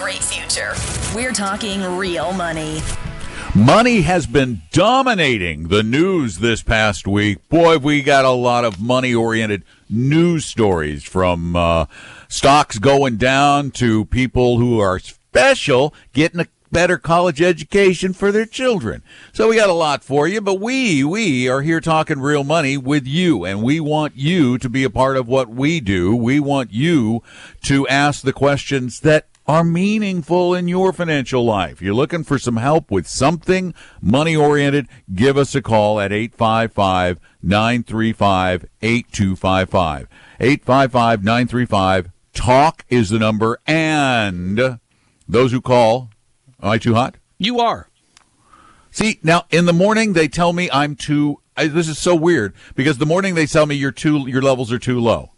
Great future. We're talking real money. Money has been dominating the news this past week. Boy, we got a lot of money oriented news stories from uh, stocks going down to people who are special getting a better college education for their children. So we got a lot for you, but we, we are here talking real money with you and we want you to be a part of what we do. We want you to ask the questions that are meaningful in your financial life. You're looking for some help with something money oriented, give us a call at 855 935 8255. 855 935 talk is the number and those who call Am I too hot? You are. See, now in the morning they tell me I'm too. I, this is so weird because the morning they tell me you're too. Your levels are too low.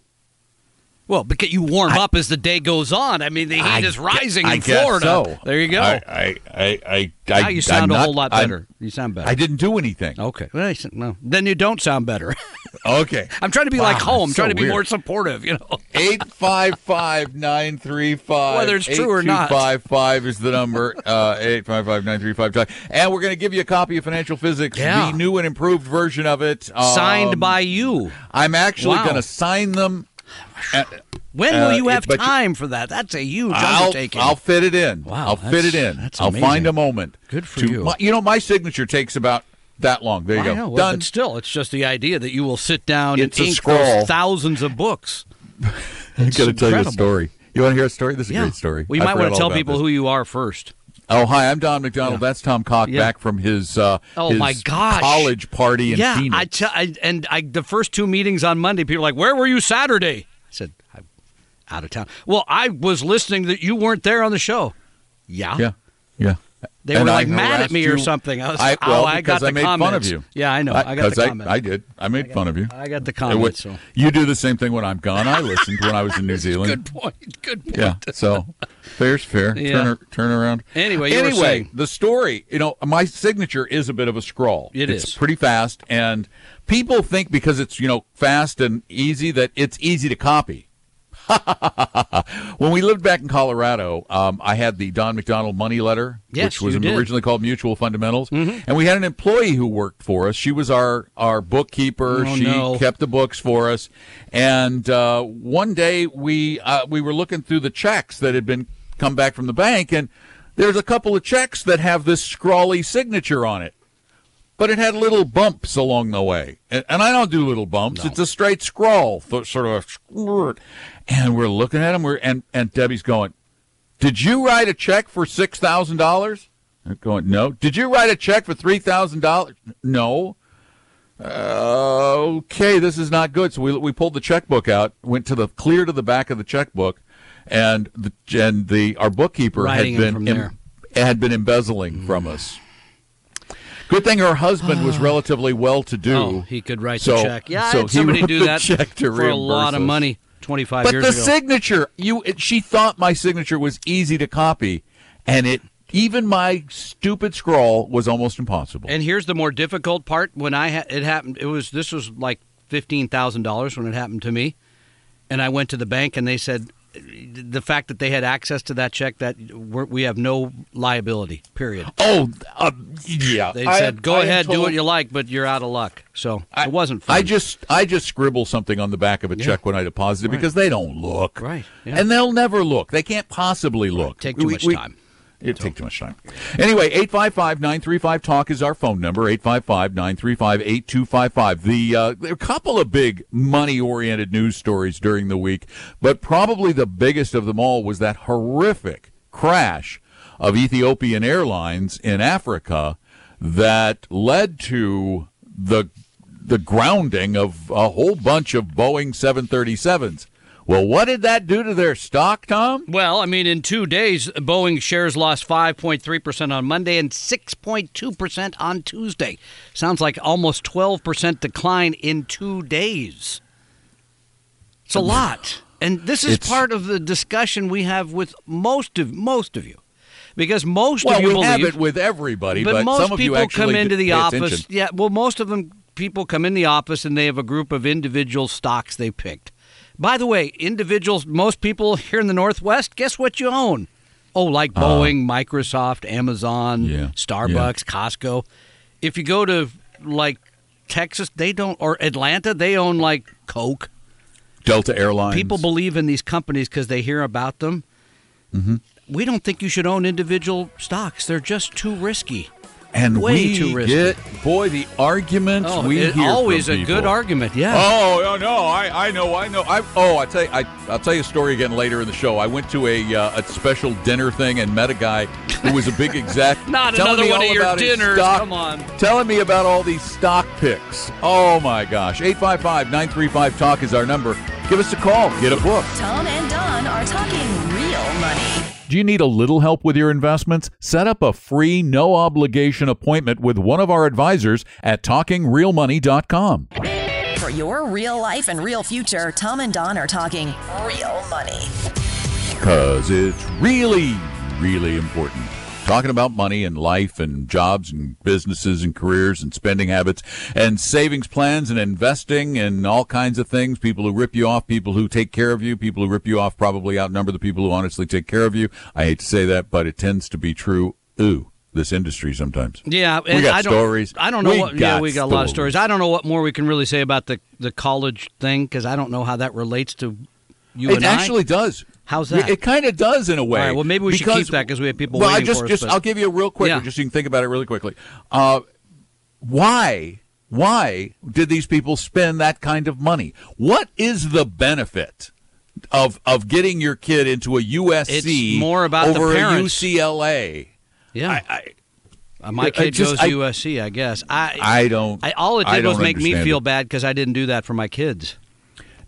Well, because you warm I, up as the day goes on. I mean, the heat I, is rising I in Florida. So. There you go. I, I, I, I, now you sound a whole lot better. I'm, you sound better. I didn't do anything. Okay. Well, no, then you don't sound better. okay. I'm trying to be wow, like home. I'm so trying to be weird. more supportive. You know. Eight five five nine three five. Whether it's true or not. Five five is the number. Uh, eight five five nine three five. And we're going to give you a copy of Financial Physics, yeah. the new and improved version of it, um, signed by you. I'm actually wow. going to sign them. At, when will you have uh, time for that? That's a huge I'll, undertaking. I'll fit it in. Wow, I'll fit it in. That's I'll amazing. find a moment. Good for to, you. My, you know, my signature takes about that long. There you go. Know, well, Done. But still, it's just the idea that you will sit down It's and ink scroll. those thousands of books. I'm going to tell you a story. You want to hear a story? This is yeah. a great story. Well, you I might want to tell people this. who you are first. Oh, hi, I'm Don McDonald. Yeah. That's Tom Cock Yeah. back from his uh, Oh, his my gosh. college party in yeah, Phoenix. I tell, and I, the first two meetings on Monday, people were like, "Where were you Saturday?" I said, "I'm out of town." Well, I was listening that you weren't there on the show. Yeah, yeah, yeah. They And were like mad at me or something. I was, I, oh, I got the I made comments. fun of you. Yeah, I know. I, got 'cause the comments. I, did. I made fun of you. I got the comments. So. You do the same thing when I'm gone. I listened when I was in New Zealand. Good point. Good point. Yeah. So fair's fair. Yeah. Turn, turn around. Anyway, you anyway, saying- the story. You know, my signature is a bit of a scroll. It it's is. pretty fast, and people think because it's you know fast and easy that it's easy to copy. when we lived back in Colorado, um, I had the Don McDonald money letter, Yes, which was. Mm-hmm. originally called Mutual Fundamentals, and we had an employee who worked for us. She was our our bookkeeper. Oh, she no. kept the books for us, and uh, one day we uh, we were looking through the checks that had been come back from the bank, and there's a couple of checks that have this scrawly signature on it but it had little bumps along the way. And, and I don't do little bumps. It's a straight scroll, sort of a squirt. And we're looking at him, we're, and, and Debbie's going, Did you write a check for $6,000? I'm going, No. Did you write a check for $3,000? No. Uh, okay, this is not good. So we, we pulled the checkbook out, went to the clear to the back of the checkbook, and the and the our bookkeeper Writing had been there. had been embezzling from us. Good thing her husband was ah. relatively well to do. Oh, he could write So- the check. Yeah, I so had he somebody do that check to for a lot reimburse of money 25 But years the signature, you it, she thought my signature was easy to copy, and it even my stupid scrawl was almost impossible. And here's the more difficult part. When I ha- it happened, it was this was like fifteen thousand dollars when it happened to me, and I went to the bank and they said the fact that they had access to that check that we have no liability. Period. oh, uh, yeah. They I- said go I ahead, do what you like, but you're out of luck. So I- it wasn't. Fun. I just I just scribble something on the back of a Yeah. check when I deposit it Right. because they don't look. Right, yeah. And they'll never look. They can't possibly look. take too We- much we- time. It take too much time. Anyway, 855-935-TALK is our phone number, 855-935-8255. The, uh, there are a couple of big money-oriented news stories during the week, but probably the biggest of them all was that horrific crash of Ethiopian Airlines in Africa that led to the the grounding of a whole bunch of Boeing 737s. Well, what did that do to their stock, Tom? Well, I mean, in two days, Boeing shares lost 5.3% on Monday and 6.2% on Tuesday. Sounds like almost 12% decline in two days. It's a um, lot. And this is It's- part of the discussion we have with most of most of you. Because most Well, of you we believe have it with everybody, but, but, most some of you people actually come into the office. attention. Yeah, well, most of them people come in the office and they have a group of individual stocks they picked. By the way, individuals, most people here in the Northwest, guess what you own? Oh, like Boeing, Microsoft, Amazon, Uh, Yeah, Starbucks, Costco. If you go to like Texas, they don't, or Atlanta, they own like Coke. Delta Airlines. People believe in these companies because they hear about them. Mm-hmm. We don't think you should own individual stocks. They're just too risky. And way we too risky. get boy the arguments Oh, we it- hear always from a good argument. Yeah. Oh no, no, I, I know, I know. I oh, I tell you, I, I'll tell you a story again later in the show. I went to a uh, a special dinner thing and met a guy who was a big exec. Not telling another me one all of your dinners, stock- come on. Telling me about all these stock picks. Oh my gosh, 855-935 talk is our number. Give us a call. Get a book. Tom and Don are talking real money. Do you need a little help with your investments? Set up a free, no obligation appointment with one of our advisors at talkingrealmoney.com. For your real life and real future, Tom and Don are talking real money. Because it's really, really important. Talking about money and life and jobs and businesses and careers and spending habits and savings plans and investing and all kinds of things. People who rip you off, people who take care of you, people who rip you off probably outnumber the people who honestly take care of you. I hate to say that, but it tends to be true. Ooh, this industry sometimes. Yeah, We got I don't, stories. I don't know We what. yeah, we got a lot of stories. stories. I don't know what more we can really say about the the college thing because I don't know how that relates to you it and I. actually does. How's that? It, kind of does in a way. All right, well, maybe we should Because- keep that 'cause we have people Well, I just, for us, just but- I'll give you a real quick, Yeah. just so you can think about it really quickly. Uh, why, why did these people spend that kind of money? What is the benefit? Of, of getting your kid into a USC It's more about the over a parents. UCLA. yeah, I, I, Uh, my I kid just- goes I- to USC. I guess I. I don't. I, all it did was make me feel it. bad because I didn't do that for my kids.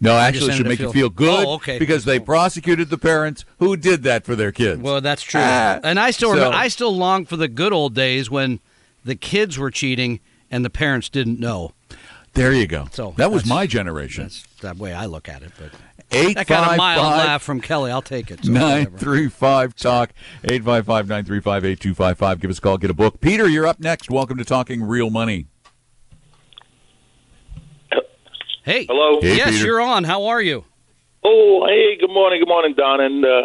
No, actually, it should make you feel- feel good Oh, okay. because they prosecuted the parents who did that for their kids. Well, that's true. Ah, and I still so- remember, I still long for the good old days when the kids were cheating and the parents didn't know. there you go. So that was my generation. That's the way I look at it. But Eight that of five mild five laugh from Kelly, I'll take it. So whatever. 935 Talk, 855 935 8255. Give us a call, get a book. Peter, you're up next. Welcome to Talking Real Money. Hey, Hello. Hey, yes, Peter. you're on. How are you? Oh, hey, good morning, good morning, Don and uh,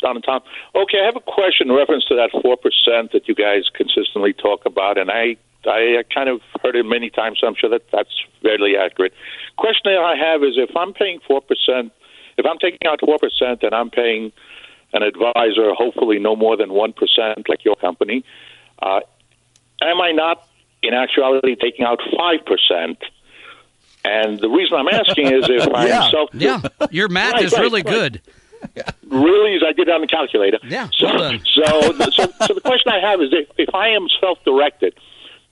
Don and Tom. Okay, I have a question in reference to that four percent that you guys consistently talk about, and I I kind of heard it many times, so I'm sure that that's fairly accurate. Question that I have is if I'm paying four percent, if I'm taking out four percent and I'm paying an advisor, hopefully no more than one percent, like your company, uh, am I not in actuality taking out five percent? And the reason I'm asking is if Yeah. I'm self Yeah, your math Right, is right, really right. good. really is I did it on the calculator. Yeah, So, well so, so, so the question I have is if, if I am self-directed,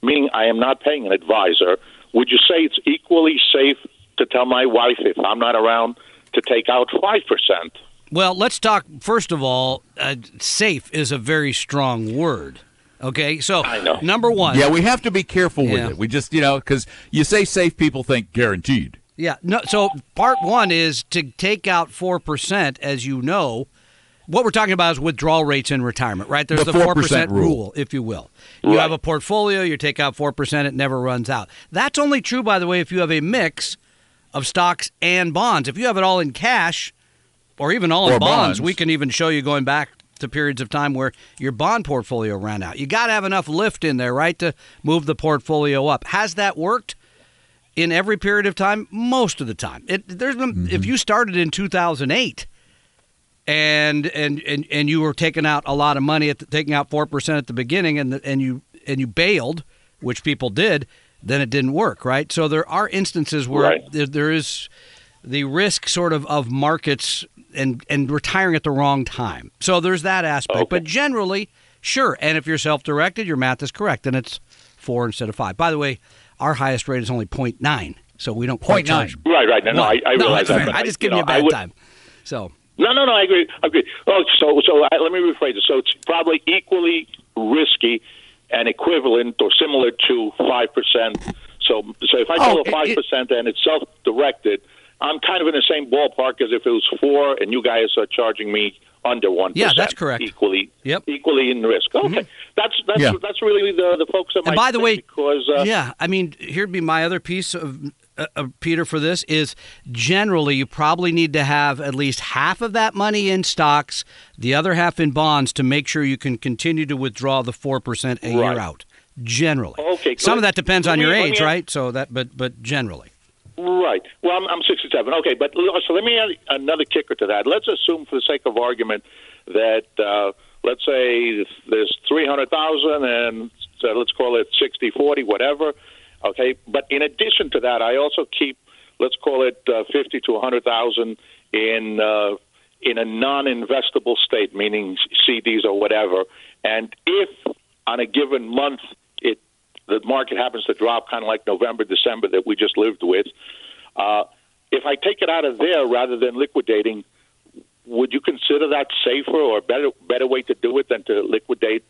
meaning I am not paying an advisor, would you say it's equally safe to tell my wife if I'm not around to take out five percent? Well, let's talk. First of all, uh, safe is a very strong word. Okay, so I know. number one, Yeah, we have to be careful with Yeah. it. We just, you know, because you say safe, people think guaranteed. Yeah. No. So part one is to take out four percent, as you know. What we're talking about is withdrawal rates in retirement, right? There's The the four 4% rule. rule, if you will. You have a portfolio, you take out four percent, it never runs out. That's only true, by the way, if you have a mix of stocks and bonds. If you have it all in cash, or even all in bonds, bonds. we can even show you going back to periods of time where your bond portfolio ran out. You got to have enough lift in there, right, to move the portfolio up. Has that worked? in every period of time most of the time it there's been if mm-hmm. you started in 2008 and and and, and you were taking out a lot of money at the, taking out 4% at the beginning and the, and you and you bailed which people did then it didn't work right so there are instances where Right. there, there is the risk sort of of markets and and retiring at the wrong time so there's that aspect Okay. but generally sure and if you're self-directed your math is correct and it's four instead of five by the way our highest rate is only 0.9, so we don't nine. charge. Right, right. No, no, I, I no, realize that's that. fair. I just give you a know, I bad would- time. So No, no, no. I agree. I agree. Oh, so so I, let me rephrase it. So it's probably equally risky and equivalent or similar to five percent. So so if I Oh, tell a five percent and it's self-directed, I'm kind of in the same ballpark as if it was four, and you guys are charging me under one. Yeah, that's correct. Equally, Yep. Mm-hmm. equally in risk. Okay, that's that's Yeah. that's really the the focus of my. And by the way, because uh, yeah, I mean, here'd be my other piece of, uh, Peter for this is generally you probably need to have at least half of that money in stocks, the other half in bonds to make sure you can continue to withdraw the four percent a Right. year out. Generally, Okay, Some of that depends on your age, right? So that, but but generally, Right. Well, I'm, I'm 67. Okay, but so let me add another kicker to that. Let's assume, for the sake of argument, that uh, let's say there's 300,000 and so let's call it 60, 40, whatever. Okay, but in addition to that, I also keep let's call it uh, 50 to 100,000 in uh, in a non-investable state, meaning CDs or whatever. And if on a given month the market happens to drop, kind of like November, December that we just lived with. Uh, if I take it out of there rather than liquidating, would you consider that safer or a better better way to do it than to liquidate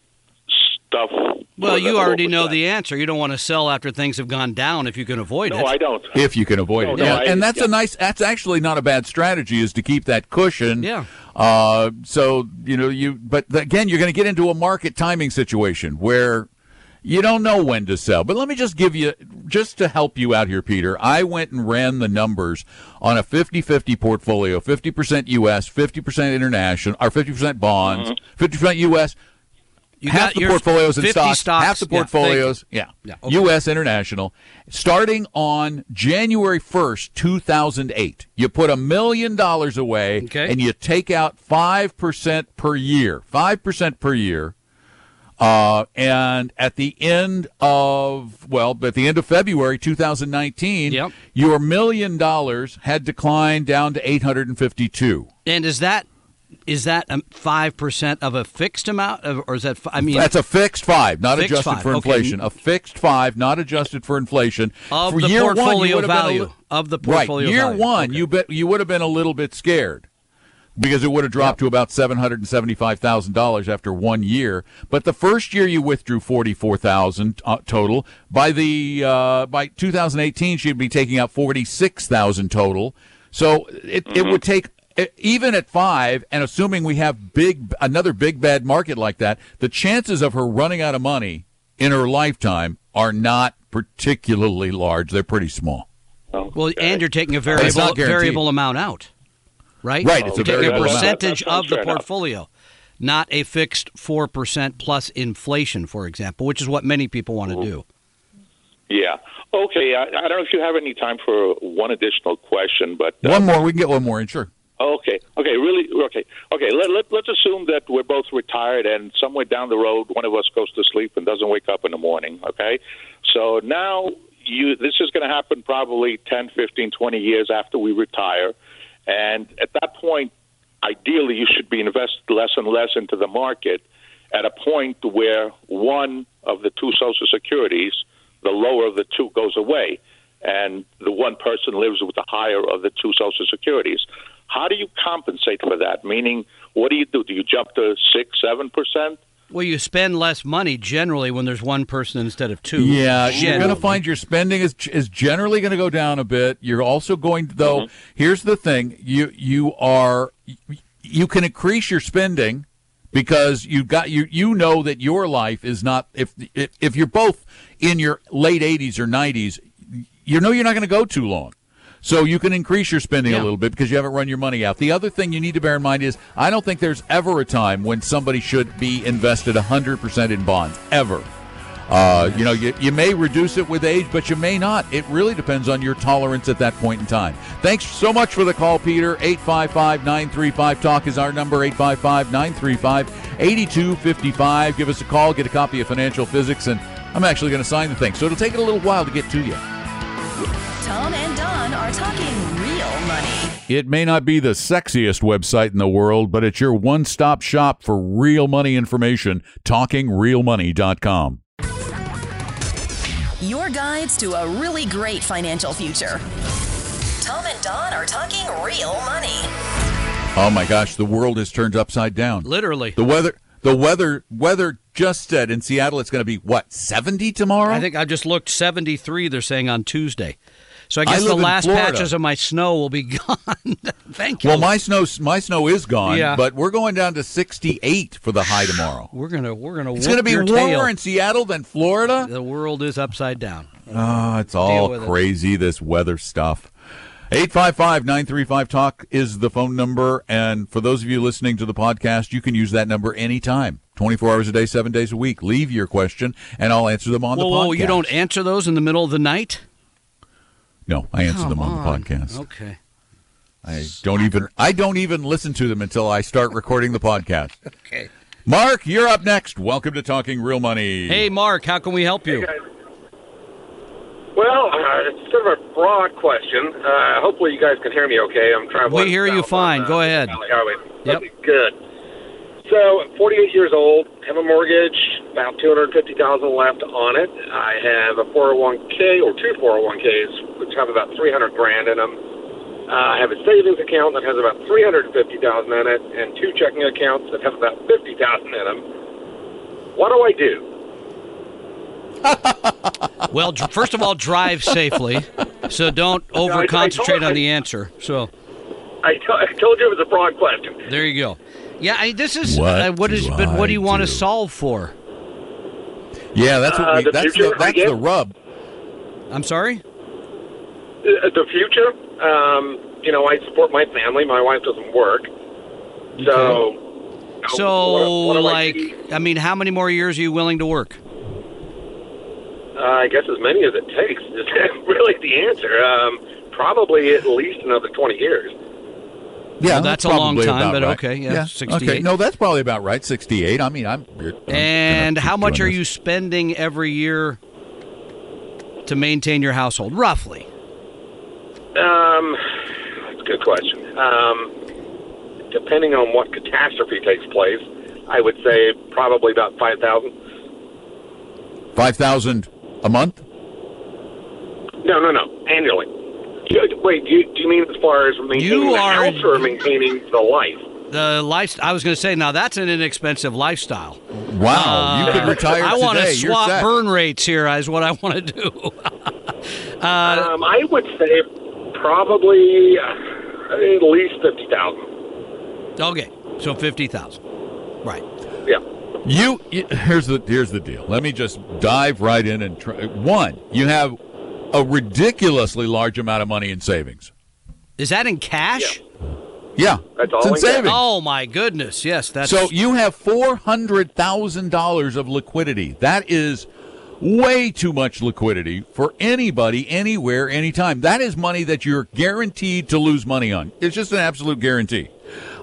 stuff? well, you already know the answer. You don't want to sell after things have gone down if you can avoid No, it. I don't. if you can avoid No, it. no, yeah, I- and that's yeah. a nice. That's actually not a bad strategy. Is to keep that cushion. Yeah. Uh, so you know you, but again, you're going to get into a market timing situation where you don't know when to sell. But let me just give you, just to help you out here, Peter. I went and ran the numbers on a 50-50 portfolio: 50% U.S., 50% international, or 50% bonds, mm-hmm. 50% U.S. You half got the portfolios in 50 stocks, half the Yeah, portfolios, yeah, Yeah, okay. U.S. international, starting on January first, two thousand eight. You put a million dollars away, Okay. and you take out five percent per year, five percent per year. Uh, and at the end of well, at the end of February 2019, Yep. your million dollars had declined down to 852. And is that is that five percent of a fixed amount, of, or is that? I mean, That's a fixed five, not Fixed adjusted five, for okay. inflation. A fixed five, not adjusted for inflation. Of for the year portfolio a value. li- Of the portfolio right. Year value. one, Okay. you bet you would have been a little bit scared because it would have dropped to about seven hundred and seventy-five thousand dollars after one year. But the first year you withdrew forty-four thousand uh, total. By the uh, by 2018, she'd be taking out forty-six thousand total. So it, it would take e- even at five, and assuming we have big another big bad market like that, the chances of her running out of money in her lifetime are not particularly large. They're pretty small. well, and you're taking a It's variable variable amount out, right? Right, it's a You're a amount. percentage of the portfolio, not a fixed four percent plus inflation, for example, which is what many people want to do. Yeah. Okay. I, I don't know if you have any time for one additional question, but uh, One more, we can get one more in. Sure. Okay. Okay. Really. Okay. Okay. Let, let, let's assume that we're both retired, and somewhere down the road, one of us goes to sleep and doesn't wake up in the morning. Okay. So now you. This is going to happen probably 10, 15, 20 years after we retire, and at that point, ideally, you should be invested less and less into the market. At a point where one of the two Social Securities, the lower of the two, goes away and the one person lives with the higher of the two Social Securities. How do you compensate for that? Meaning, what do you do? Do you jump to six, seven percent? Well, you spend less money generally when there's one person instead of two. Yeah, you're going to find your spending is is generally going to go down a bit. You're also going to, though. Mm-hmm. Here's the thing: you you are you can increase your spending because you got you you know that your life is not if if, if you're both in your late 80s or 90s, you know you're not going to go too long. So you can increase your spending Yeah. a little bit because you haven't run your money out. The other thing you need to bear in mind is I don't think there's ever a time when somebody should be invested 100% in bonds ever. Uh, you know, you, you may reduce it with age, but you may not. It really depends on your tolerance at that point in time. Thanks so much for the call, Peter. 855 935 Talk is our number 855 935 8255. Give us a call, get a copy of Financial Physics, and I'm actually going to sign the thing. So it'll take it a little while to get to you. Tom and Don are talking real money. It may not be the sexiest website in the world, but it's your one stop shop for real money information. TalkingRealMoney.com. your guides to a really great financial future. Tom and Don are talking real money. Oh my gosh, the world has turned upside down. Literally. The weather the weather weather just said in Seattle it's going to be what, 70 tomorrow? I think I just looked 73 they're saying on Tuesday. So I guess I the last patches of my snow will be gone. Thank you. Well, my snow my snow is gone, Yeah. but we're going down to 68 for the high tomorrow. we're gonna we're gonna It's going to be warmer tail. in Seattle than Florida. The world is upside down. Oh, it's all with it. crazy, this weather stuff. 855 935 Talk is the phone number. And for those of you listening to the podcast, you can use that number anytime 24 hours a day, seven days a week. Leave your question, and I'll answer them on Whoa, the whoa, podcast. you don't answer those in the middle of the night? No, I answer them on, on. the podcast. Okay. I don't even I don't even listen to them until I start recording the podcast. Okay. Mark, you're up next. Welcome to Talking Real Money. Hey, Mark, how can we help you? Well, uh, it's sort of a broad question. Uh, hopefully, you guys can hear me okay. I'm traveling. We hear you south on, fine. uh, Go ahead. Valley Highway. Yep. Good. So, 48 years old, have a mortgage, about 250000 left on it. I have a 401k or two 401ks, which have about 300 grand in them. Uh, I have a savings account that has about 350000 in it, and two checking accounts that have about 50000 in them. What do I do? Well, first of all, drive safely. So don't over concentrate on the answer. So I told you it was a broad question. there you go. Yeah, I, this is What uh, what is but what do you I want to solve for? Yeah, that's what Uh, we, the that's the, that's the rub. I'm sorry. Uh, the future, um, you know, I support my family. My wife doesn't work, so. So, what- what do I like. I mean, how many more years are you willing to work? uh, I guess as many as it takes is really the answer. Um, probably at least another twenty years. Yeah, Well, that's a long time, but right. okay, yeah, 68. Okay, no, that's probably about right. 68. I mean, I'm. I'm And how much are this. you spending every year to maintain your household, roughly? Um, that's a good question. Um, depending on what catastrophe takes place, I would say probably about five thousand. Five thousand a month? No, no, no, annually. You- Wait, do you, do you mean as far as maintaining You the are- house or maintaining the life? The life. I was going to say, now that's an inexpensive lifestyle. Wow, you could retire Uh, I want to swap set. burn rates here. Is what I want to do. Uh, Um, I would say probably uh, at least fifty thousand. okay, so fifty thousand. Right. Yeah. You, you here's the here's the deal. Let me just dive right in and try. One, you have a ridiculously large amount of money in savings. Is that in cash? Yeah, That's all it's in I savings. Oh my goodness! Yes, that's So you have four hundred thousand dollars of liquidity. That is way too much liquidity for anybody, anywhere, anytime. That is money that you're guaranteed to lose money on. It's just an absolute guarantee.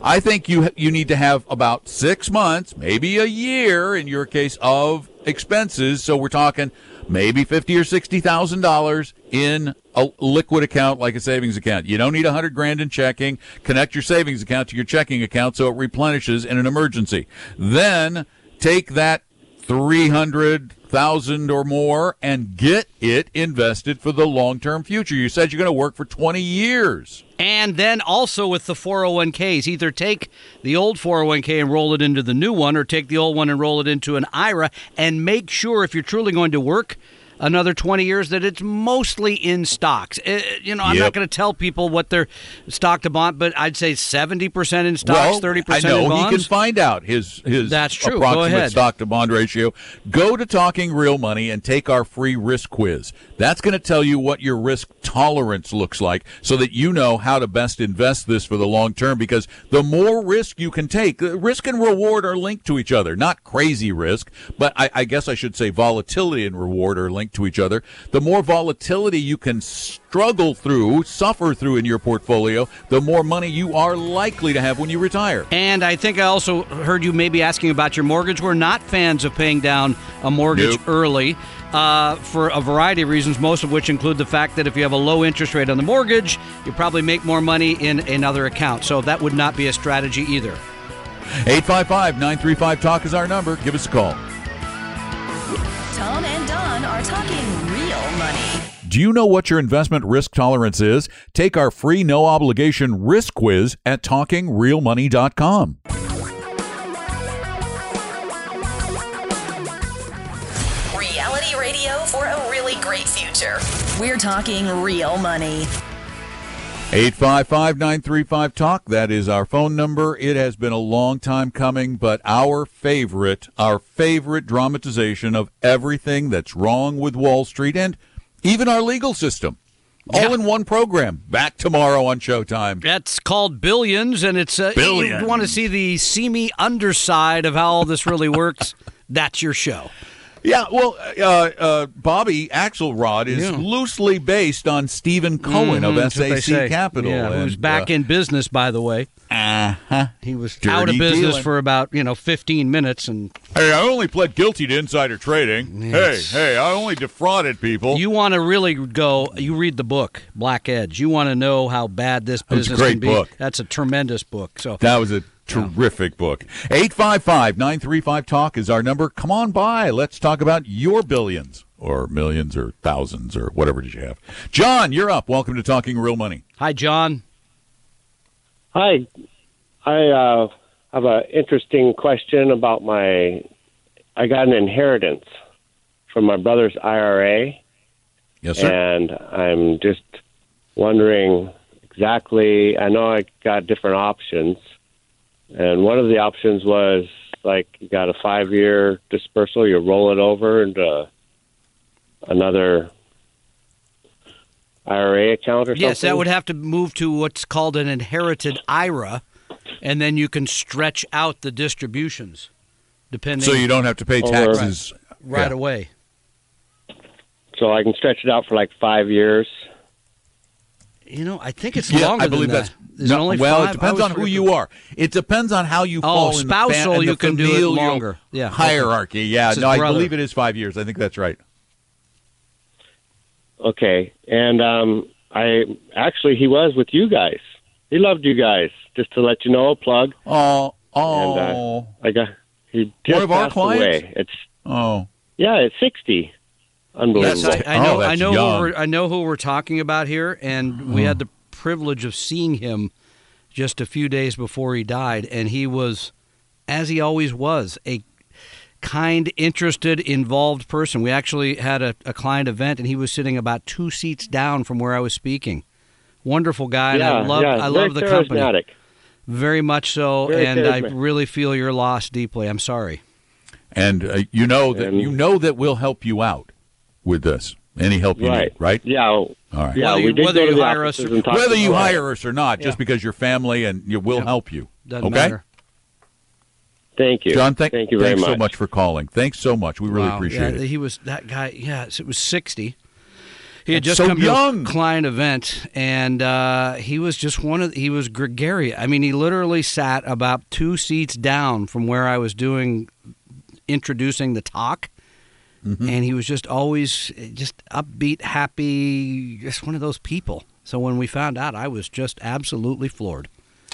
I think you you need to have about six months, maybe a year, in your case, of expenses. So we're talking maybe fifty or sixty thousand dollars in a liquid account like a savings account. You don't need a hundred grand in checking. Connect your savings account to your checking account so it replenishes in an emergency. Then take that three hundred thousand or more and get it invested for the long term future. You said you're going to work for twenty years. And then also with the 401ks, either take the old 401k and roll it into the new one, or take the old one and roll it into an IRA, and make sure if you're truly going to work another 20 years that it's mostly in stocks. Uh, you know, I'm Yep. not going to tell people what their stock to bond, but I'd say 70% in stocks, well, 30% I know in bonds. he can find out his his That's true. Approximate stock to bond ratio. Go to Talking Real Money and take our free risk quiz. That's going to tell you what your risk tolerance looks like, so that you know how to best invest this for the long term. Because the more risk you can take, risk and reward are linked to each other. Not crazy risk, but I, I guess I should say volatility and reward are linked to each other. The more volatility you can struggle through, suffer through in your portfolio, the more money you are likely to have when you retire. And I think I also heard you maybe asking about your mortgage. We're not fans of paying down a mortgage Nope. early uh, for a variety of reasons, most of which include the fact that if you have a low interest rate on the mortgage, you probably make more money in another account. So that would not be a strategy either. 855 935 Talk is our number. Give us a call. Tom and Don are talking real money. Do you know what your investment risk tolerance is? Take our free no obligation risk quiz at talkingrealmoney.com. Reality radio for a really great future. We're talking real money. 855 935 Talk. That is our phone number. It has been a long time coming, but our favorite, our favorite dramatization of everything that's wrong with Wall Street and even our legal system. All in one program. Back tomorrow on Showtime. That's called Billions, and it's uh, Billions. You want to see the seamy underside of how all this really works? That's your show. Yeah, well, uh, uh, Bobby Axelrod is Yeah. loosely based on Steven Cohen of Mhm, what they SAC. Capital. Yeah, who's back uh, in business, by the way. Uh-huh. He was Dirty out of business dealing. for about you know 15 minutes, and Hey, I only pled guilty to insider trading. Yes. Hey, hey, I only defrauded people. you want to really go. You read the book Black Edge. You want to know how bad this was a business great can be. book. That's a tremendous book. So That was a terrific book. 855 935 Talk is our number. Come on by. Let's talk about your billions or millions or thousands or whatever did you have. John, you're up. Welcome to Talking Real Money. hi, John. Hi, I uh, have an interesting question about my. I got an inheritance from my brother's IRA, Yes, sir. and I'm just wondering exactly. I know I got different options, and one of the options was like you got a five-year dispersal. You roll it over into another IRA account or something. Yes, that would have to move to what's called an inherited IRA, and then you can stretch out the distributions, depending so you don't have to pay Over- taxes right Yeah. away. So I can stretch it out for like five years. You know, I think it's Yeah, longer I believe than that's that. Is no, only well. five? It depends on who forget you are. It depends on how you Oh, fall in the, fa- spousal, in the you can do it longer. Yeah, hierarchy. Yeah, It's his no, I believe it is five years. I think that's right. Okay, and um, I actually he was with you guys. He loved you guys. Just to let you know, a plug. Oh, And, oh, uh, I got he just of our passed clients? away. It's oh. yeah, it's sixty. Unbelievable. Yes, I, I know. Oh, I that's know. Who we're, I know who we're talking about here, and we had the privilege of seeing him just a few days before he died, and he was, as he always was, a kind, interested, involved person. We actually had a, a client event, and he was sitting about two seats down from where I was speaking. Wonderful guy, and yeah, I love. yeah, I love the company very much so, Very and I really feel your loss deeply. I'm sorry. And uh, you know that And- you know that we'll help you out with this. Any help you Right. need, right? Yeah. All right. Yeah, Whether we you- did whether you hire us or- Whether you hire us or not, just because you're family and you will Yeah. help you. Doesn't okay, matter. Thank you, John. Thank, thank you very thanks much. so much for calling. Thanks so much. We really Wow. appreciate yeah, it. He was that guy. Yes, it was sixty. He had just so come young. to a client event, and uh, he was just one of. He was gregarious. I mean, he literally sat about two seats down from where I was doing, introducing the talk, Mm-hmm. and he was just always just upbeat, happy, just one of those people. So when we found out, I was just absolutely floored.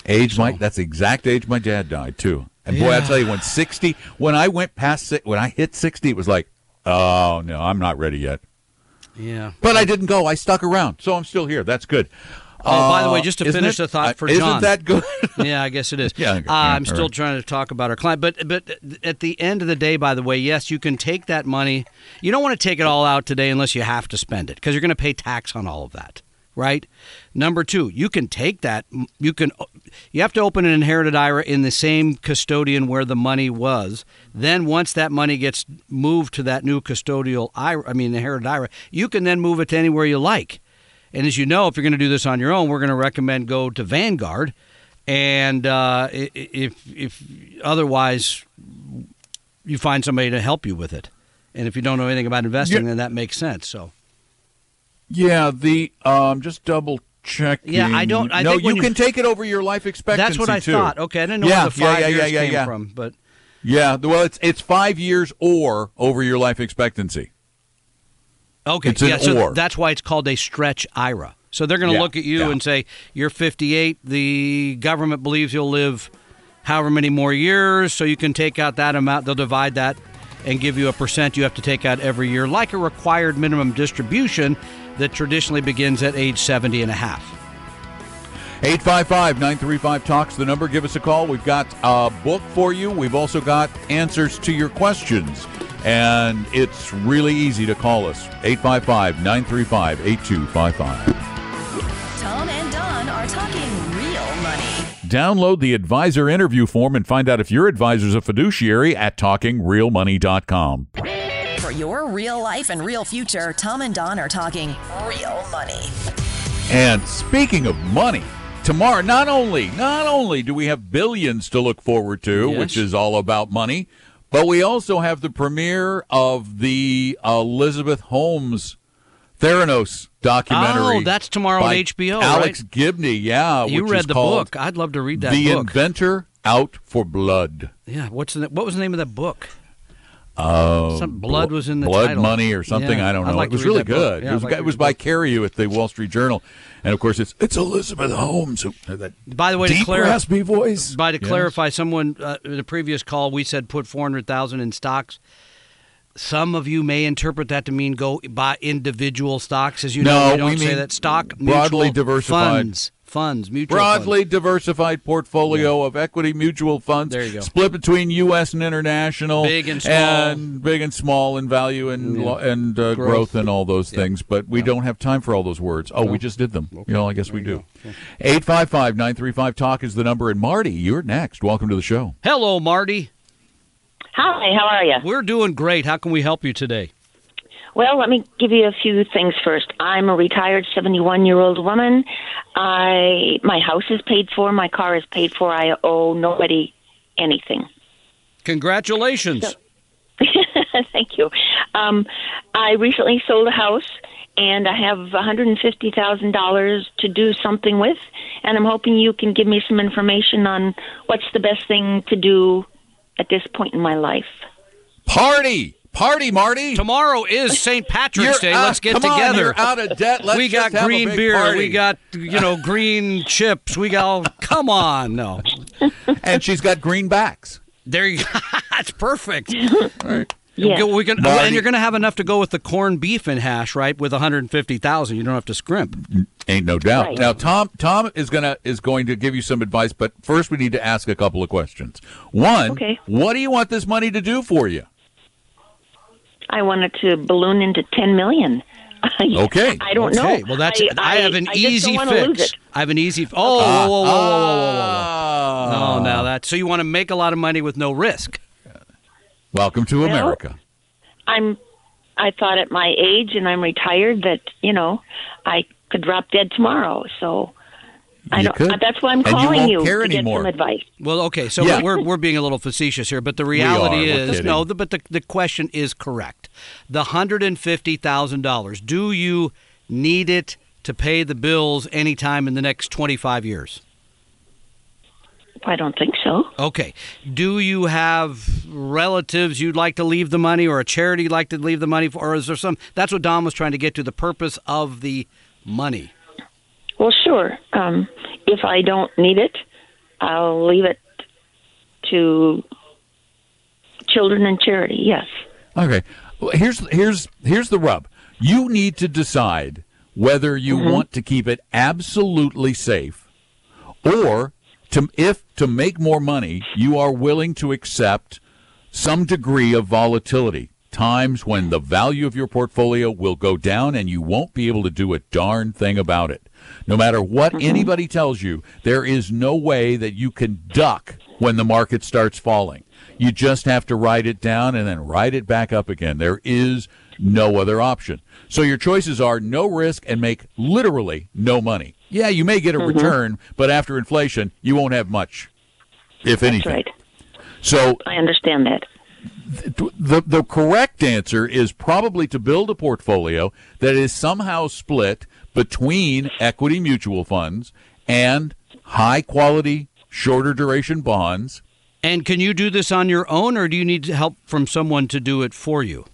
Age, my that's the exact age my dad died too. And boy, I tell you, when sixty, when I went past when I hit sixty, it was like, oh no, I'm not ready yet. Yeah. But I didn't go. I stuck around, so I'm still here. That's good. Oh, by the way, Uh, just to isn't finish it? the thought for Uh, John. isn't that good? yeah, I guess it is. Yeah, uh, okay, I'm all still right. trying to talk about our client, but but at the end of the day, by the way, yes, you can take that money. You don't want to take it all out today unless you have to spend it because you're going to pay tax on all of that, right? Number two, you can take that. You can. You have to open an inherited IRA in the same custodian where the money was. Then once that money gets moved to that new custodial IRA, I mean inherited IRA, you can then move it to anywhere you like. And as you know, if you're going to do this on your own, we're going to recommend go to Vanguard. And uh, if if otherwise you find somebody to help you with it, and if you don't know anything about investing, Yeah. then that makes sense. So yeah, the um, just double checking. Yeah, I don't- I no, you you- can take it over your life expectancy. that's what I too. thought. Okay, I didn't know Yeah, where the yeah, five yeah, years yeah, yeah, came yeah. from, but Yeah, well, it's it's five years or over your life expectancy. Okay, It's yeah. So or. that's why it's called a stretch IRA. So they're going to Yeah, look at you yeah. and say you're 58. The government believes you'll live however many more years, so you can take out that amount. They'll divide that and give you a percent you have to take out every year, like a required minimum distribution that traditionally begins at age 70 and a half. 855 935 Talks, the number. Give us a call. We've got a book for you. We've also got answers to your questions. And it's really easy to call us. 855 935 8255. Tom and Don are talking real money. Download the advisor interview form and find out if your advisor's a fiduciary at talkingrealmoney.com. For your real life and real future, Tom and Don are talking real money. And speaking of money, tomorrow not only not only do we have billions to look forward to, Yes. which is all about money, but we also have the premiere of the Elizabeth Holmes Theranos documentary. Oh, that's tomorrow on HBO, Alex right? Gibney, yeah. you read the book. I'd love to read that The book. Inventor Out for Blood. yeah, what's the, what was the name of that book? Uh, Some blood was in the blood title. money or something. Yeah, I don't know. like it was really good. Yeah, it was, like it was by. Carrie at the Wall Street Journal, and of course it's it's Elizabeth Holmes. Who, that By the way, to deep clar- raspy voice. By to Yes. clarify, someone uh, in the previous call we said put four hundred thousand in stocks. Some of you may interpret that to mean go buy individual stocks. As you know, we don't we say mean that stock broadly diversified. funds, funds, mutual broadly funds. diversified portfolio of equity mutual funds. There you go. Split between U.S. and international, Big and small. and big and small in value and Yeah. lo- and uh, growth. Growth. and all those things. But we don't have time for all those words. Oh, we just did them. You know, I guess we do. Eight five five nine three five talk is the number. And Marty, you're next. Welcome to the show. Hello, Marty. Hi, how are you? We're doing great. How can we help you today? Well, let me give you a few things first. I'm a retired 71 year old woman. I my house is paid for, my car is paid for. I owe nobody anything. Congratulations. Thank you. Um, I recently sold a house, and I have $150,000 to do something with, and I'm hoping you can give me some information on what's the best thing to do at this point in my life. Party, party, Marty. Tomorrow is St. Patrick's Day. out- Let's get come on, together. you're out of debt. Let's we got just have a green big beer. party. We got you know green chips. We got all. Come on, no. and she's got greenbacks. There you. Go. That's perfect. Yeah. Go- We can, Marty- and you're going to have enough to go with the corned beef and hash, right? With 150,000, you don't have to scrimp. Ain't no doubt. Right. Now, Tom, Tom is gonna is going to give you some advice, but first we need to ask a couple of questions. One, Okay. what do you want this money to do for you? I wanted to balloon into 10 million. Okay. I don't know. Okay, well that's I, have an I just easy don't wanna lose fix. it. I have an easy. Oh, whoa, whoa, whoa, whoa, whoa, whoa, whoa, Ah. whoa. No, now that so you want to make a lot of money with no risk. Welcome to Well, America. I'm I thought at my age and I'm retired that, you know, I could drop dead tomorrow. So I You don't could. that's why I'm And you calling won't you, care to get some advice. Well, okay, so Yeah. we're we're being a little facetious here, but the reality are, we're is kidding. no. The, but the the question is correct. The hundred and fifty thousand dollars. Do you need it to pay the bills anytime in the next twenty five years? I don't think so. Okay. Do you have relatives you'd like to leave the money, or a charity you'd like to leave the money for, or is there some? That's what Don was trying to get to. The purpose of the money. Well, sure. Um if I don't need it, I'll leave it to children and charity. Yes. Okay. Well, here's here's here's the rub. You need to decide whether you want to keep it absolutely safe or to if to make more money, you are willing to accept some degree of volatility. Times when the value of your portfolio will go down and you won't be able to do a darn thing about it. No matter what mm-hmm. anybody tells you, there is no way that you can duck when the market starts falling. You just have to write it down and then write it back up again. There is no other option. So your choices are no risk and make literally no money. Yeah, you may get a mm-hmm. return, but after inflation, you won't have much, if That's anything. right. So I understand that. The the correct answer is probably to build a portfolio that is somehow split between equity mutual funds and high quality shorter duration bonds. And can you do this on your own, or do you need help from someone to do it for you?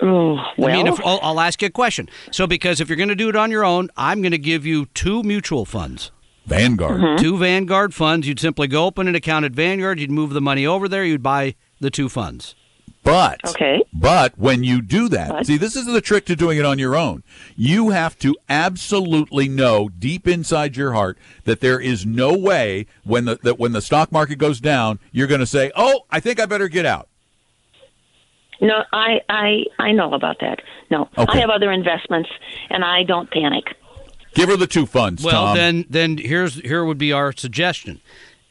Oh, well, I mean, if, I'll, I'll ask you a question. So, because if you're going to do it on your own, I'm going to give you two mutual funds, Vanguard. Mm-hmm. two Vanguard funds. You'd simply go open an account at Vanguard. You'd move the money over there. You'd buy the two funds. But Okay. but when you do that, But? see, this is the trick to doing it on your own. You have to absolutely know deep inside your heart that there is no way when the that when the stock market goes down, you're going to say, "Oh, I think I better get out." No, I I I know about that. No, Okay. I have other investments, and I don't panic. Give her the two funds, Well, Tom. then, then here's here would be our suggestion.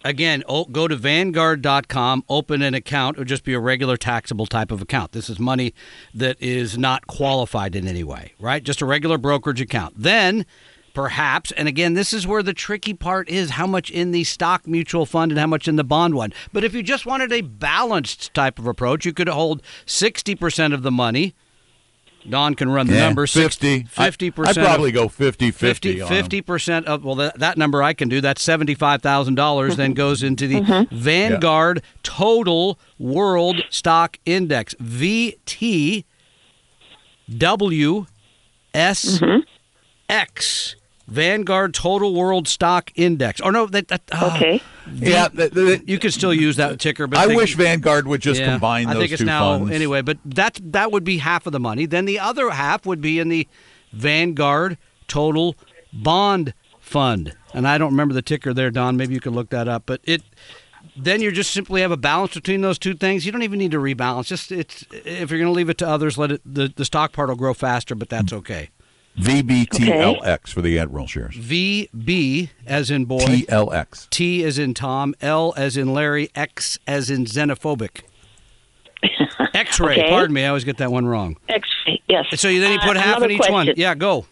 Again, go to Vanguard.com, open an account. It would just be a regular taxable type of account. This is money that is not qualified in any way, right? Just a regular brokerage account. Then, perhaps, and again, this is where the tricky part is: how much in the stock mutual fund and how much in the bond one. But if you just wanted a balanced type of approach, you could hold sixty percent of the money. Don can run the Yeah, numbers. 50. 50%. I'd probably go 50 50. 50 percent of well that, that number I can do that's seventy five thousand dollars then mm-hmm. goes into the mm-hmm. Vanguard Total World Stock Index VT W S X mm-hmm. Vanguard Total World Stock Index. Or no, that, that ah, Okay. Yeah, th- th- you could still use that ticker. But I think- wish Vanguard would just yeah, combine I those think it's two now funds. anyway, but that that would be half of the money. Then the other half would be in the Vanguard Total Bond Fund, and I don't remember the ticker there, Don. Maybe you could look that up. But it then you just simply have a balance between those two things. You don't even need to rebalance. Just it's if you're going to leave it to others, let it the, the stock part will grow faster, but that's okay. VBTLX for the Admiral shares. VB as in boy, TLX. T as in Tom, L as in Larry, X as in xenophobic. X-ray. Okay. Pardon me, I always get that one wrong. X-ray. Yes. So you then you Uh, put half in another each one. Yeah, go.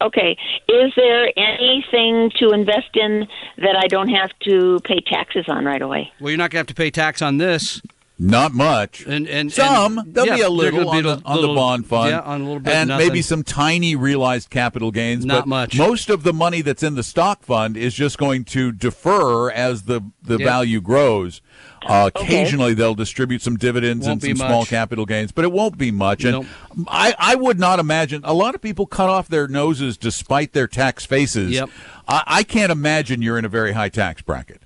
Okay. Is there anything to invest in that I don't have to pay taxes on right away? Well, you're not gonna have to pay tax on this. Not much. And and Some and, there'll yeah, be a little be on, the, a on the bond fund, Yeah, on a little bit. and maybe some tiny realized capital gains. Not but much. Most of the money that's in the stock fund is just going to defer as the the Yeah. value grows. Uh, Occasionally, they'll distribute some dividends Won't and some small capital gains, but it won't be much. And Nope. I, I would not imagine a lot of people cut off their noses despite their tax faces. Yep. I, I can't imagine you're in a very high tax bracket.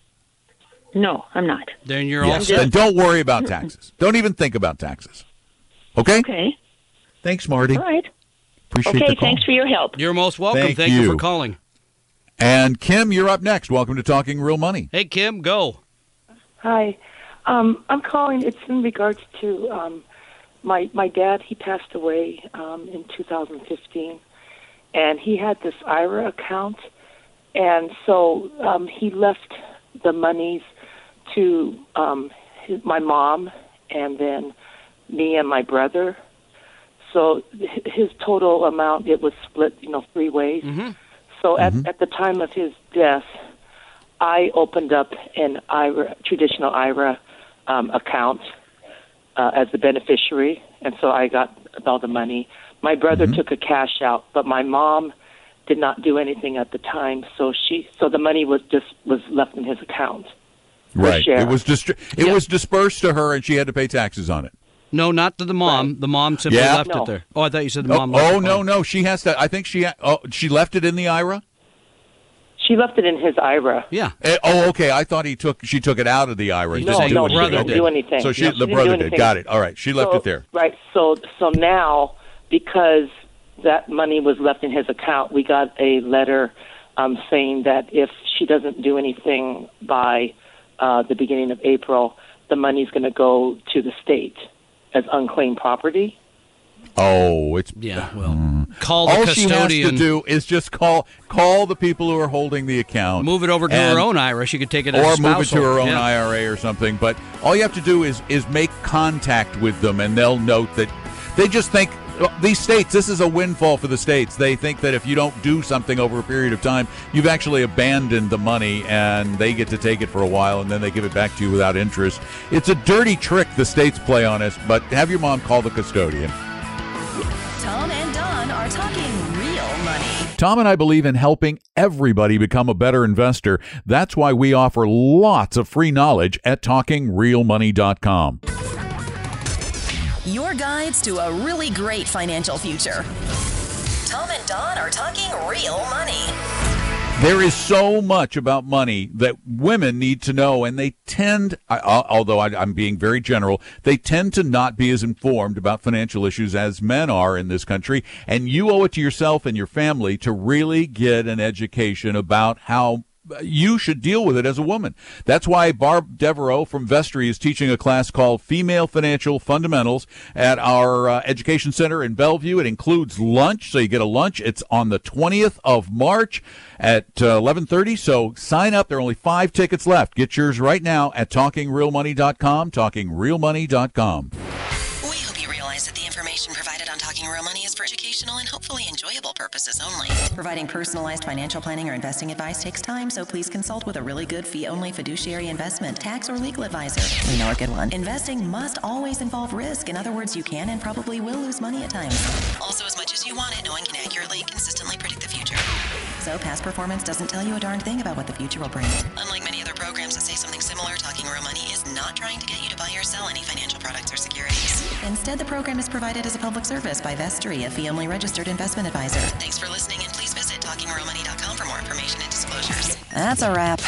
No, I'm not. Then you're Yes. all Then don't worry about taxes. Don't even think about taxes. Okay. Okay. Thanks, Marty. All right. Appreciate Okay. the call. Thanks for your help. You're most welcome. Thank Thank, you. you. for calling. And Kim, you're up next. Welcome to Talking Real Money. Hey Kim, go. Hi. Um, I'm calling. It's in regards to um, my my dad. He passed away um, in 2015, and he had this IRA account, and so um, he left the monies to um, his, my mom, and then me and my brother. So his total amount it was split, you know, three ways. So at at the time of his death, I opened up an IRA, traditional IRA um, account uh, as the beneficiary, and so I got all the money. My brother took a cash out, but my mom did not do anything at the time, so she so the money was just was left in his account. Right. share. It was distri- it Yeah. was dispersed to her, and she had to pay taxes on it. No, not to the mom. The mom simply Yeah. left No. it there. Oh, I thought you said the Oh, mom. left oh it. no, no, she has to. I think she. ha- Oh, she left it in the IRA. She left it in his IRA. Yeah. Eh, oh, okay. I thought he took. She took it out of the IRA. and No, didn't do no, anything. brother didn't do anything. So she, No, she the didn't brother did. Got it. All right. She left so, it there. Right. So so now because that money was left in his account, we got a letter um, saying that if she doesn't do anything by uh, the beginning of April, the money's going to go to the state as unclaimed property. Oh, it's Yeah. Well, call the all she has to do is just call call the people who are holding the account. Move it over to and- her own IRA. She could take it as or move it to her own Yeah. IRA or something. But all you have to do is is make contact with them, and they'll note that they just think well, these states. This is a windfall for the states. They think that if you don't do something over a period of time, you've actually abandoned the money, and they get to take it for a while, and then they give it back to you without interest. It's a dirty trick the states play on us. But have your mom call the custodian. Tom and Don are talking real money. Tom and I believe in helping everybody become a better investor. That's why we offer lots of free knowledge at talkingrealmoney.com. Guides to a really great financial future. Tom and Don are talking real money. There is so much about money that women need to know, and they tend, although I'm being very general, they tend to not be as informed about financial issues as men are in this country. And you owe it to yourself and your family to really get an education about how you should deal with it as a woman. That's why Barb Devereaux from Vestry is teaching a class called Female Financial Fundamentals at our uh, education center in Bellevue. It includes lunch, so you get a lunch. It's on the 20th of March at uh, 11:30. So sign up. There are only five tickets left. Get yours right now at talkingrealmoney.com. Talkingrealmoney.com. We hope you realize that the information provided on Talking Real Money is for educational and hopefully enjoyable purposes only. Providing personalized financial planning or investing advice takes time, so please consult with a really good fee-only fiduciary investment, tax, or legal advisor. We know a good one. Investing must always involve risk. In other words, you can and probably will lose money at times. Also, as much as you want it, no one can accurately, consistently predict the future. So, past performance doesn't tell you a darn thing about what the future will bring. Unlike many other programs that say something similar, Talking Real Money is not trying to get you to buy or sell any financial products or securities. Instead, the program is provided as a public service by Vestry, a fee-only registered investment advisor. Thanks for listening, and please visit TalkingRealMoney.com for more information and disclosures. That's a wrap.